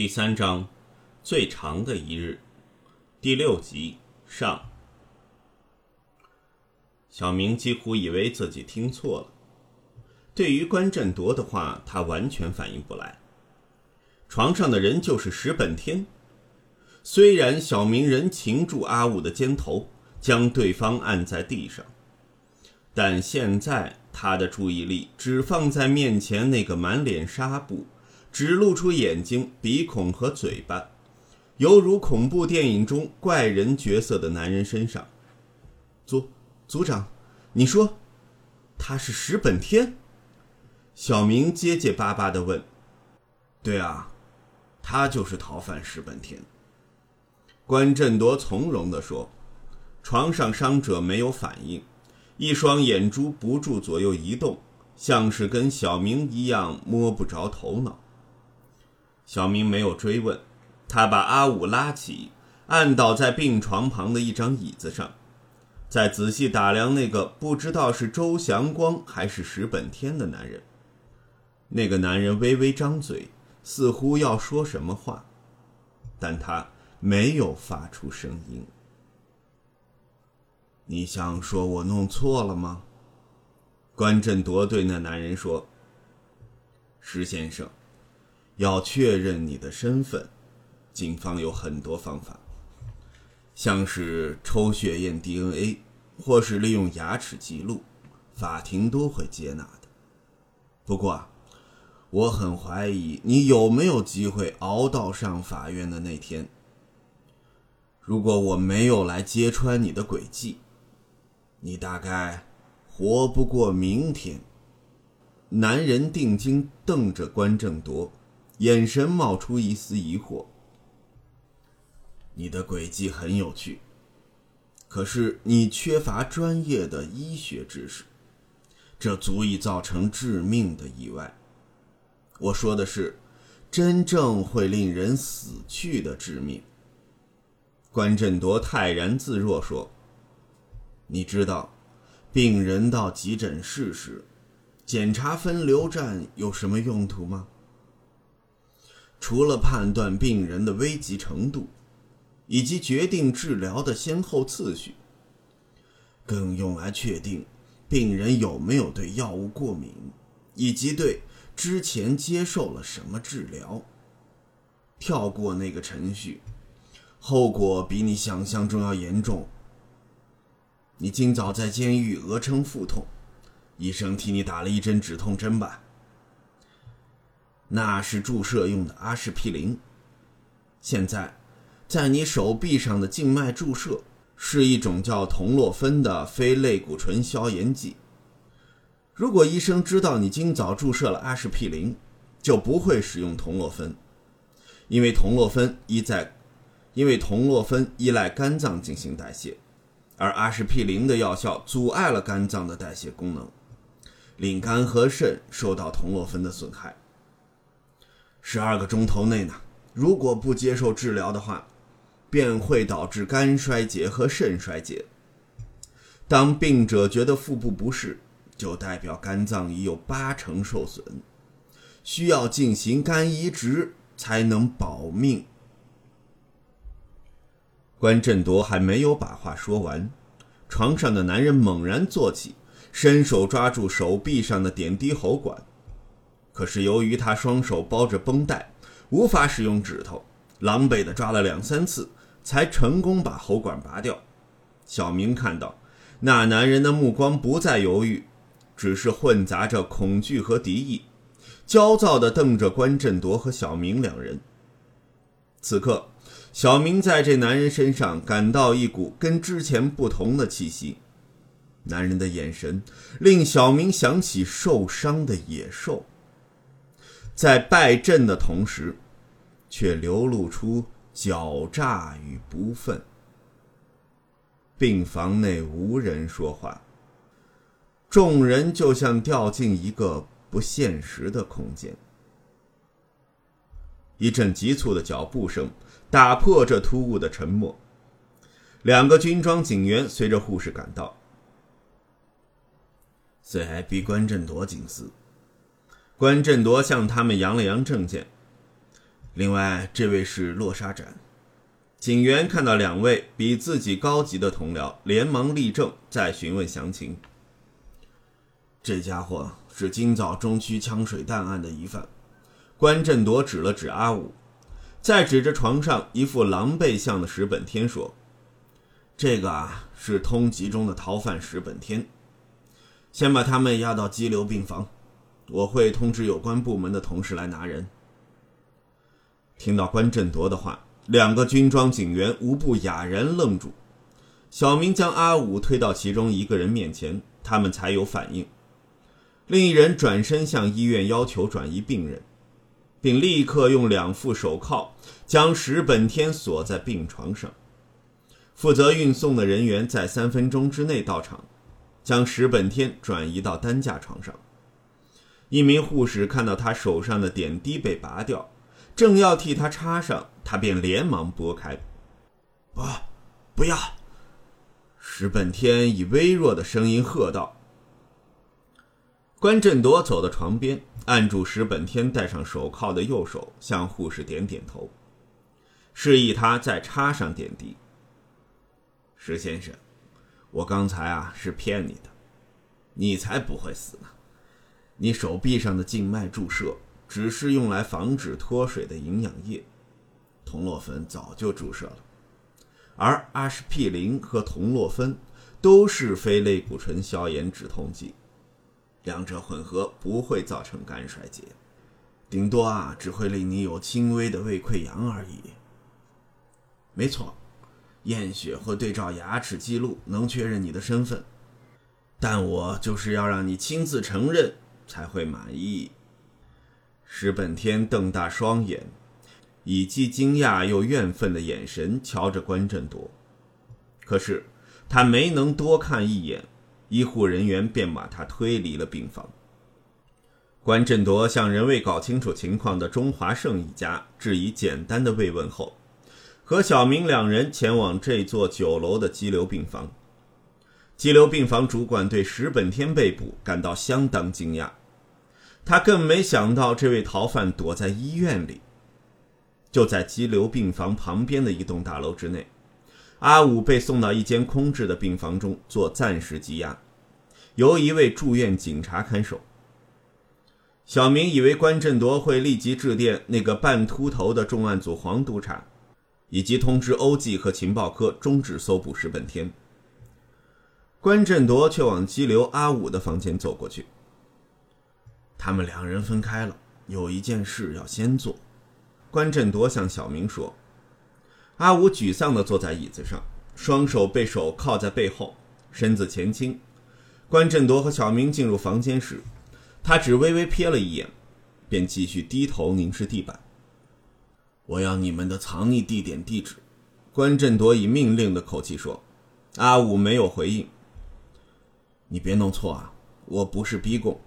第三章，最长的一日，第六集上。小明几乎以为自己听错了。对于关振铎的话，他完全反应不来。床上的人就是石本天。虽然小明人擒住阿武的肩头，将对方按在地上，但现在他的注意力只放在面前那个满脸纱布。只露出眼睛、鼻孔和嘴巴，犹如恐怖电影中怪人角色的男人身上。组组长，你说他是石本天？小明结结巴巴的问。对啊，他就是逃犯石本天。关振铎从容的说。床上伤者没有反应，一双眼珠不住左右移动，像是跟小明一样摸不着头脑。小明没有追问，他把阿武拉起，按倒在病床旁的一张椅子上，再仔细打量那个不知道是周祥光还是石本天的男人。那个男人微微张嘴，似乎要说什么话，但他没有发出声音。你想说我弄错了吗？关振铎对那男人说：“石先生。”要确认你的身份，警方有很多方法，像是抽血验 DNA，或是利用牙齿记录，法庭都会接纳的。不过，我很怀疑你有没有机会熬到上法院的那天。如果我没有来揭穿你的诡计，你大概活不过明天。男人定睛瞪着关正铎。眼神冒出一丝疑惑。你的诡计很有趣，可是你缺乏专业的医学知识，这足以造成致命的意外。我说的是，真正会令人死去的致命。关振铎泰然自若说：“你知道，病人到急诊室时，检查分流站有什么用途吗？”除了判断病人的危急程度，以及决定治疗的先后次序，更用来确定病人有没有对药物过敏，以及对之前接受了什么治疗。跳过那个程序，后果比你想象中要严重。你今早在监狱额称腹痛，医生替你打了一针止痛针吧？那是注射用的阿司匹林。现在，在你手臂上的静脉注射是一种叫酮洛芬的非类固醇消炎剂。如果医生知道你今早注射了阿司匹林，就不会使用酮洛芬，因为酮洛芬依在，因为酮洛芬依赖肝脏进行代谢，而阿司匹林的药效阻碍了肝脏的代谢功能，令肝和肾受到酮洛芬的损害。十二个钟头内呢，如果不接受治疗的话，便会导致肝衰竭和肾衰竭。当病者觉得腹部不适，就代表肝脏已有八成受损，需要进行肝移植才能保命。关振铎还没有把话说完，床上的男人猛然坐起，伸手抓住手臂上的点滴喉管。可是由于他双手包着绷带，无法使用指头，狼狈地抓了两三次，才成功把喉管拔掉。小明看到那男人的目光不再犹豫，只是混杂着恐惧和敌意，焦躁地瞪着关振铎和小明两人。此刻，小明在这男人身上感到一股跟之前不同的气息，男人的眼神令小明想起受伤的野兽。在败阵的同时，却流露出狡诈与不忿。病房内无人说话，众人就像掉进一个不现实的空间。一阵急促的脚步声打破这突兀的沉默，两个军装警员随着护士赶到。在闭关镇夺警司。关振铎向他们扬了扬证件，另外，这位是洛沙展。警员看到两位比自己高级的同僚，连忙立正，再询问详情。这家伙是今早中区枪水弹案的疑犯。关振铎指了指阿武，再指着床上一副狼狈相的石本天说：“这个啊，是通缉中的逃犯石本天。先把他们押到激流病房，我会通知有关部门的同事来拿人。”听到关振铎的话。两个军装警员无不哑然愣住。小明将阿武推到其中一个人面前，他们才有反应。另一人转身向医院要求转移病人，并立刻用两副手铐将石本天锁在病床上。负责运送的人员在三分钟之内到场，将石本天转移到担架床上。一名护士看到他手上的点滴被拔掉。正要替他插上，他便连忙拨开。不，不要！石本天以微弱的声音喝道。关振铎走到床边，按住石本天戴上手铐的右手，向护士点点头，示意他再插上点滴。石先生，我刚才啊是骗你的，你才不会死呢！你手臂上的静脉注射。只是用来防止脱水的营养液，铜洛酚早就注射了，而阿司匹林和铜洛酚都是非类固醇消炎止痛剂，两者混合不会造成肝衰竭，顶多啊只会令你有轻微的胃溃疡而已。没错，验血或对照牙齿记录能确认你的身份，但我就是要让你亲自承认才会满意。石本天瞪大双眼，以既惊讶又怨愤的眼神瞧着关振铎。可是他没能多看一眼，医护人员便把他推离了病房。关振铎向仍未搞清楚情况的钟华胜一家致以简单的慰问后，和小明两人前往这座九楼的激流病房。激流病房主管对石本天被捕感到相当惊讶。他更没想到，这位逃犯躲在医院里。就在激流病房旁边的一栋大楼之内，阿武被送到一间空置的病房中做暂时羁押，由一位住院警察看守。小明以为关振铎会立即致电那个半秃头的重案组黄督察，以及通知欧记和情报科终止搜捕石本天。关振铎却往激流阿武的房间走过去。他们两人分开了，有一件事要先做。关振铎向小明说：“阿武沮丧地坐在椅子上，双手被手铐在背后，身子前倾。关振铎和小明进入房间时，他只微微瞥了一眼，便继续低头凝视地板。我要你们的藏匿地点地址。”关振铎以命令的口气说。阿武没有回应。你别弄错啊，我不是逼供。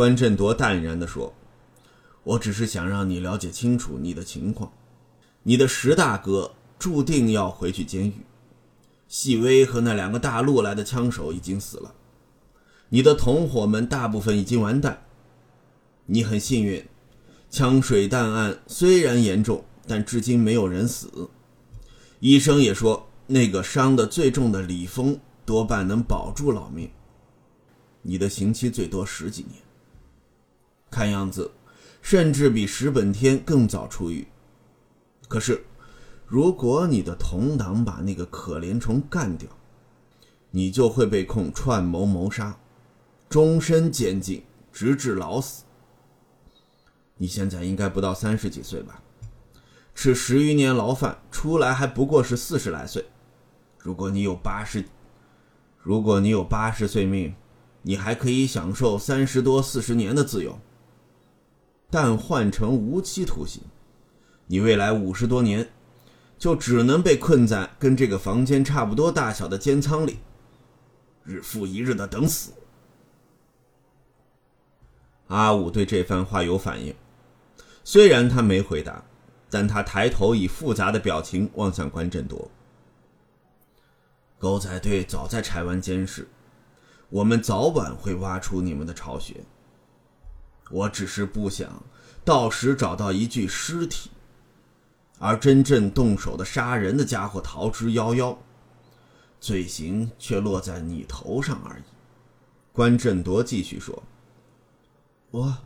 关振铎淡然地说：“我只是想让你了解清楚你的情况。你的石大哥注定要回去监狱。细微和那两个大陆来的枪手已经死了。你的同伙们大部分已经完蛋。你很幸运，枪水弹案虽然严重，但至今没有人死。医生也说，那个伤得最重的李峰多半能保住老命。你的刑期最多十几年。”看样子，甚至比石本天更早出狱。可是，如果你的同党把那个可怜虫干掉，你就会被控串谋谋杀，终身监禁，直至老死。你现在应该不到三十几岁吧？吃十余年牢饭，出来还不过是四十来岁。如果你有八十，如果你有八十岁命，你还可以享受三十多、四十年的自由。但换成无期徒刑，你未来五十多年，就只能被困在跟这个房间差不多大小的监仓里，日复一日的等死。阿武对这番话有反应，虽然他没回答，但他抬头以复杂的表情望向关振铎。狗仔队早在柴湾监视，我们早晚会挖出你们的巢穴。我只是不想，到时找到一具尸体，而真正动手的杀人的家伙逃之夭夭，罪行却落在你头上而已。”关振铎继续说：“我……”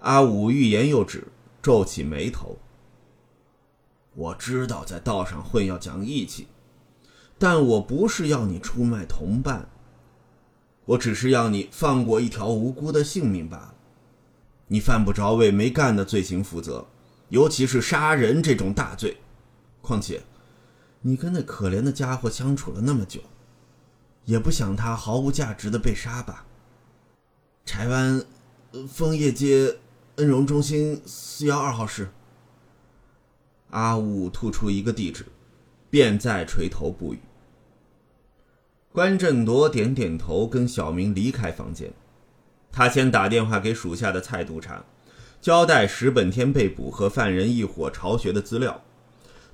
阿武欲言又止，皱起眉头。我知道在道上混要讲义气，但我不是要你出卖同伴，我只是要你放过一条无辜的性命罢了。你犯不着为没干的罪行负责，尤其是杀人这种大罪。况且，你跟那可怜的家伙相处了那么久，也不想他毫无价值的被杀吧？柴湾，枫叶街，恩荣中心四幺二号室。阿武吐出一个地址，便再垂头不语。关振铎点点头，跟小明离开房间。他先打电话给属下的蔡督察，交代石本天被捕和犯人一伙巢穴的资料，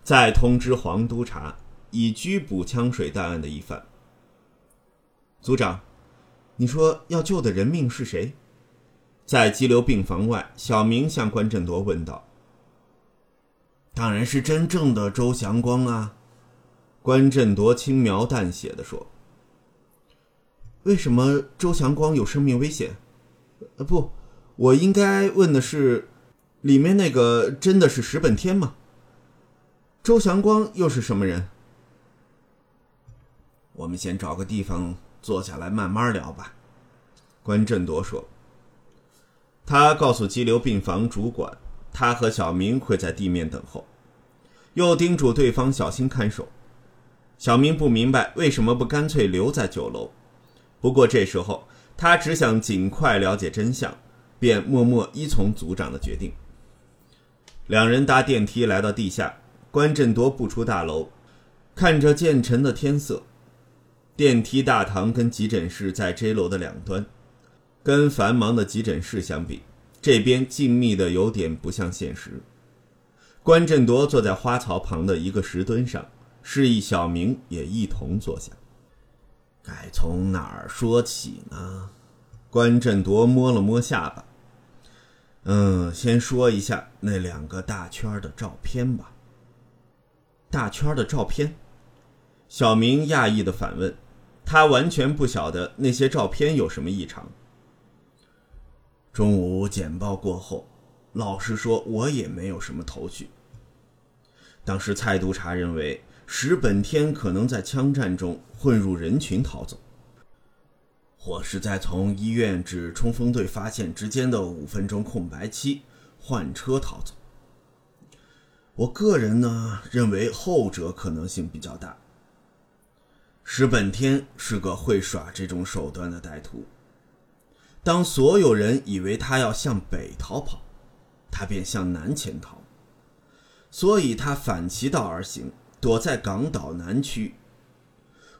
再通知黄督察，已拘捕枪水弹案的疑犯。组长，你说要救的人命是谁？在急流病房外，小明向关振铎问道。当然是真正的周祥光啊！关振铎轻描淡写的说：“为什么周祥光有生命危险？呃，不，我应该问的是，里面那个真的是石本天吗？周祥光又是什么人？我们先找个地方坐下来慢慢聊吧。”关振铎说。他告诉急流病房主管。他和小明会在地面等候，又叮嘱对方小心看守。小明不明白为什么不干脆留在酒楼，不过这时候他只想尽快了解真相，便默默依从组长的决定。两人搭电梯来到地下，关振铎步出大楼，看着渐沉的天色。电梯大堂跟急诊室在 J 楼的两端，跟繁忙的急诊室相比。这边静谧的有点不像现实。关振铎坐在花槽旁的一个石墩上，示意小明也一同坐下。该从哪儿说起呢？关振铎摸了摸下巴。嗯，先说一下那两个大圈的照片吧。大圈的照片？小明讶异的反问。他完全不晓得那些照片有什么异常。中午简报过后，老实说，我也没有什么头绪。当时蔡督察认为石本天可能在枪战中混入人群逃走，或是在从医院至冲锋队发现之间的五分钟空白期换车逃走。我个人呢认为后者可能性比较大。石本天是个会耍这种手段的歹徒。当所有人以为他要向北逃跑，他便向南潜逃，所以他反其道而行，躲在港岛南区，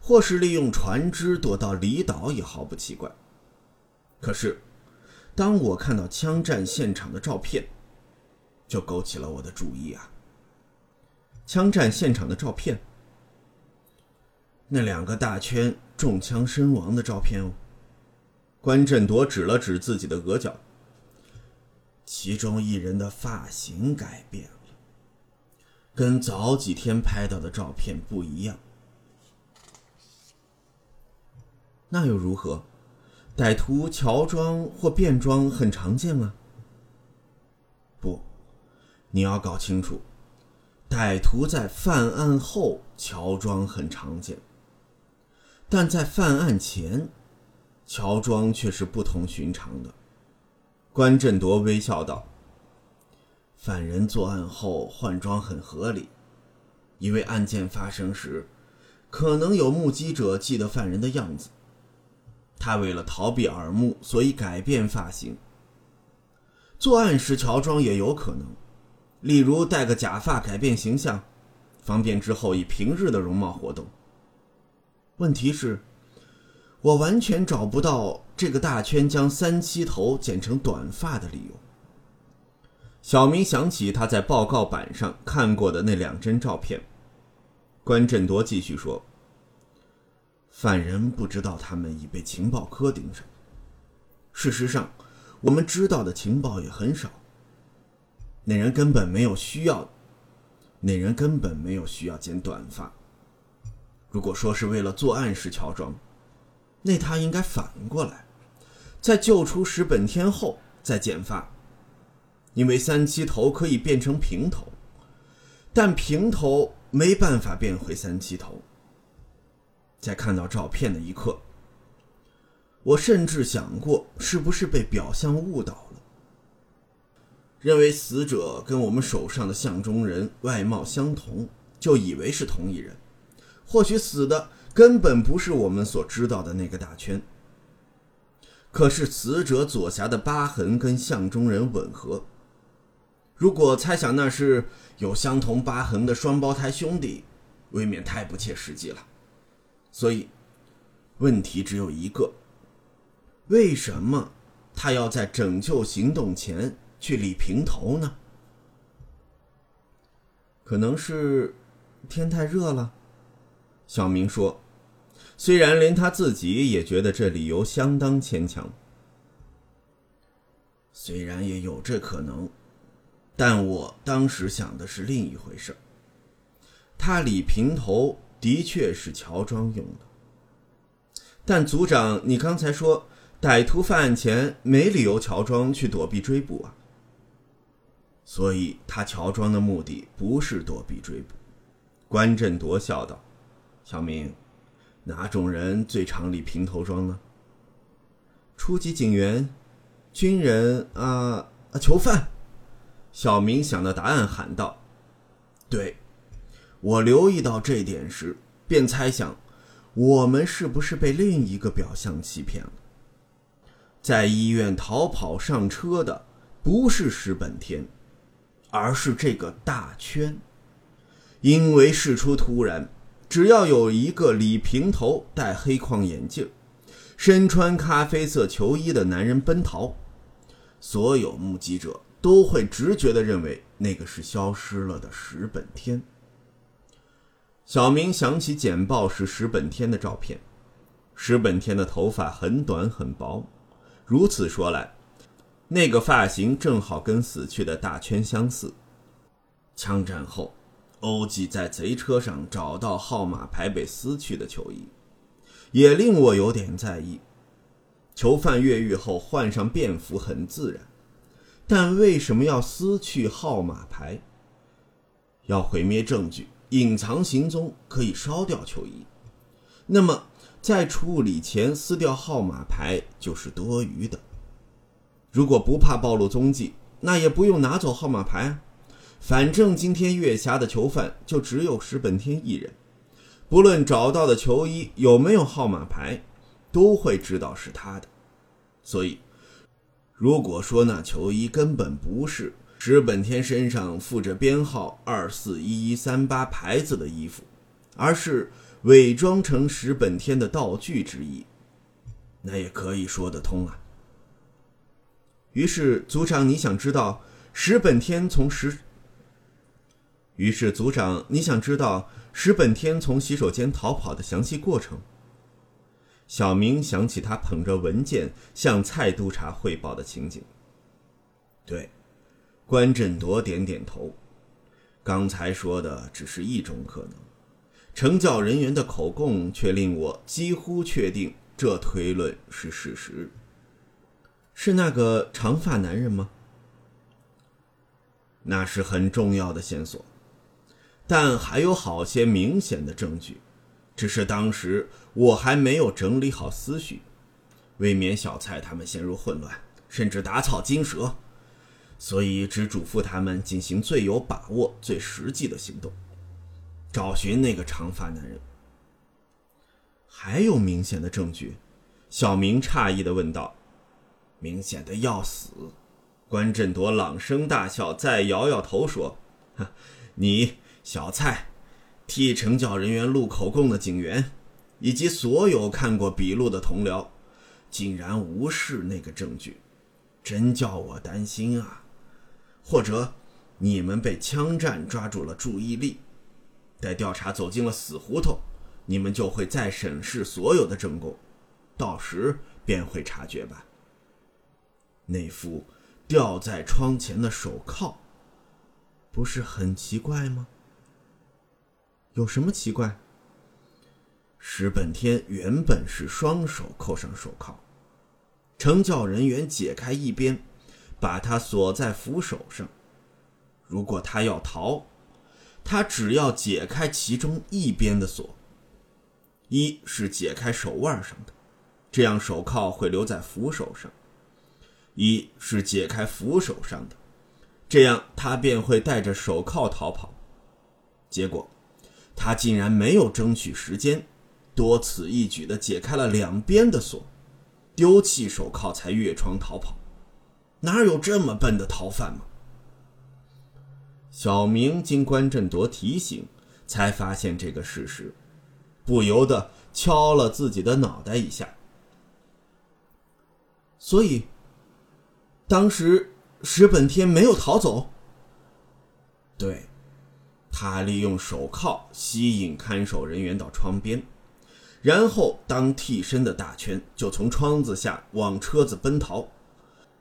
或是利用船只躲到离岛也毫不奇怪。可是，当我看到枪战现场的照片，就勾起了我的注意啊！枪战现场的照片，那两个大圈中枪身亡的照片哦。关振铎指了指自己的额角，其中一人的发型改变了，跟早几天拍到的照片不一样。那又如何？歹徒乔装或变装很常见啊。不，你要搞清楚，歹徒在犯案后乔装很常见，但在犯案前。乔装却是不同寻常的。关振铎微笑道：“犯人作案后换装很合理，因为案件发生时，可能有目击者记得犯人的样子。他为了逃避耳目，所以改变发型。作案时乔装也有可能，例如戴个假发改变形象，方便之后以平日的容貌活动。问题是。”我完全找不到这个大圈将三七头剪成短发的理由。小明想起他在报告板上看过的那两帧照片。关振铎继续说：“犯人不知道他们已被情报科盯上。事实上，我们知道的情报也很少。那人根本没有需要。那人根本没有需要剪短发。如果说是为了作案时乔装，那他应该反过来，在救出石本天后再剪发，因为三七头可以变成平头，但平头没办法变回三七头。在看到照片的一刻，我甚至想过是不是被表象误导了，认为死者跟我们手上的相中人外貌相同，就以为是同一人。或许死的根本不是我们所知道的那个大圈。可是死者左颊的疤痕跟相中人吻合，如果猜想那是有相同疤痕的双胞胎兄弟，未免太不切实际了。所以，问题只有一个：为什么他要在拯救行动前去理平头呢？可能是天太热了。小明说：“虽然连他自己也觉得这理由相当牵强，虽然也有这可能，但我当时想的是另一回事。他理平头的确是乔装用的，但组长，你刚才说歹徒犯案前没理由乔装去躲避追捕啊，所以他乔装的目的不是躲避追捕。”关振铎笑道。小明，哪种人最常理平头装呢？初级警员、军人啊啊，囚犯。小明想到答案，喊道：“对，我留意到这点时，便猜想，我们是不是被另一个表象欺骗了？在医院逃跑上车的，不是石本天，而是这个大圈，因为事出突然。”只要有一个理平头、戴黑框眼镜、身穿咖啡色球衣的男人奔逃，所有目击者都会直觉地认为那个是消失了的石本天。小明想起简报时石本天的照片，石本天的头发很短很薄，如此说来，那个发型正好跟死去的大圈相似。枪战后。欧记在贼车上找到号码牌被撕去的球衣，也令我有点在意。囚犯越狱后换上便服很自然，但为什么要撕去号码牌？要毁灭证据、隐藏行踪，可以烧掉球衣。那么在处理前撕掉号码牌就是多余的。如果不怕暴露踪迹，那也不用拿走号码牌啊。反正今天月下的囚犯就只有石本天一人，不论找到的球衣有没有号码牌，都会知道是他的。所以，如果说那球衣根本不是石本天身上附着编号二四一一三八牌子的衣服，而是伪装成石本天的道具之一，那也可以说得通啊。于是，组长，你想知道石本天从石？于是，组长，你想知道石本天从洗手间逃跑的详细过程？小明想起他捧着文件向蔡督察汇报的情景。对，关振铎点点头。刚才说的只是一种可能，成教人员的口供却令我几乎确定这推论是事实。是那个长发男人吗？那是很重要的线索。但还有好些明显的证据，只是当时我还没有整理好思绪，未免小蔡他们陷入混乱，甚至打草惊蛇，所以只嘱咐他们进行最有把握、最实际的行动，找寻那个长发男人。还有明显的证据？小明诧异地问道。明显的要死。关振铎朗声大笑，再摇摇头说：“你。”小蔡替惩教人员录口供的警员，以及所有看过笔录的同僚，竟然无视那个证据，真叫我担心啊！或者你们被枪战抓住了注意力，待调查走进了死胡同，你们就会再审视所有的证供，到时便会察觉吧。那副吊在窗前的手铐，不是很奇怪吗？有什么奇怪？石本天原本是双手扣上手铐，成教人员解开一边，把他锁在扶手上。如果他要逃，他只要解开其中一边的锁，一是解开手腕上的，这样手铐会留在扶手上；一是解开扶手上的，这样他便会带着手铐逃跑。结果，他竟然没有争取时间。多此一举的解开了两边的锁，丢弃手铐才越窗逃跑，哪有这么笨的逃犯吗？小明经关振铎提醒，才发现这个事实，不由得敲了自己的脑袋一下。所以，当时石本天没有逃走。对，他利用手铐吸引看守人员到窗边。然后当替身的大圈就从窗子下往车子奔逃，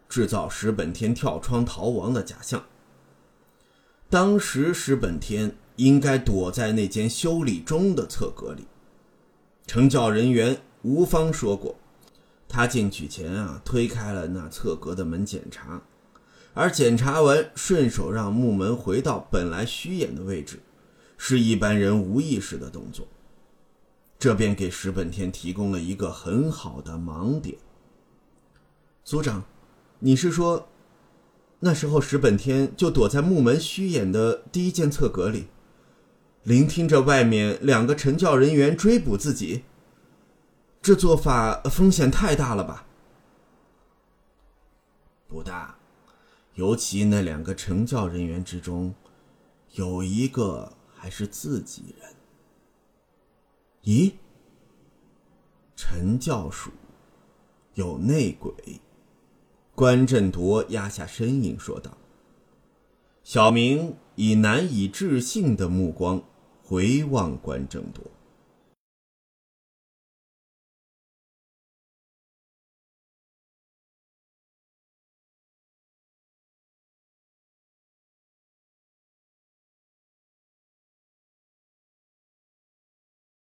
制造石本天跳窗逃亡的假象。当时石本天应该躲在那间修理中的侧阁里。成教人员吴芳说过，他进去前啊推开了那侧阁的门检查，而检查完顺手让木门回到本来虚掩的位置，是一般人无意识的动作。这便给石本天提供了一个很好的盲点。组长，你是说，那时候石本天就躲在木门虚掩的第一间侧格里，聆听着外面两个陈教人员追捕自己？这做法风险太大了吧？不大，尤其那两个成教人员之中，有一个还是自己人。咦，陈教署有内鬼。关振铎压下声音说道。小明以难以置信的目光回望关振铎。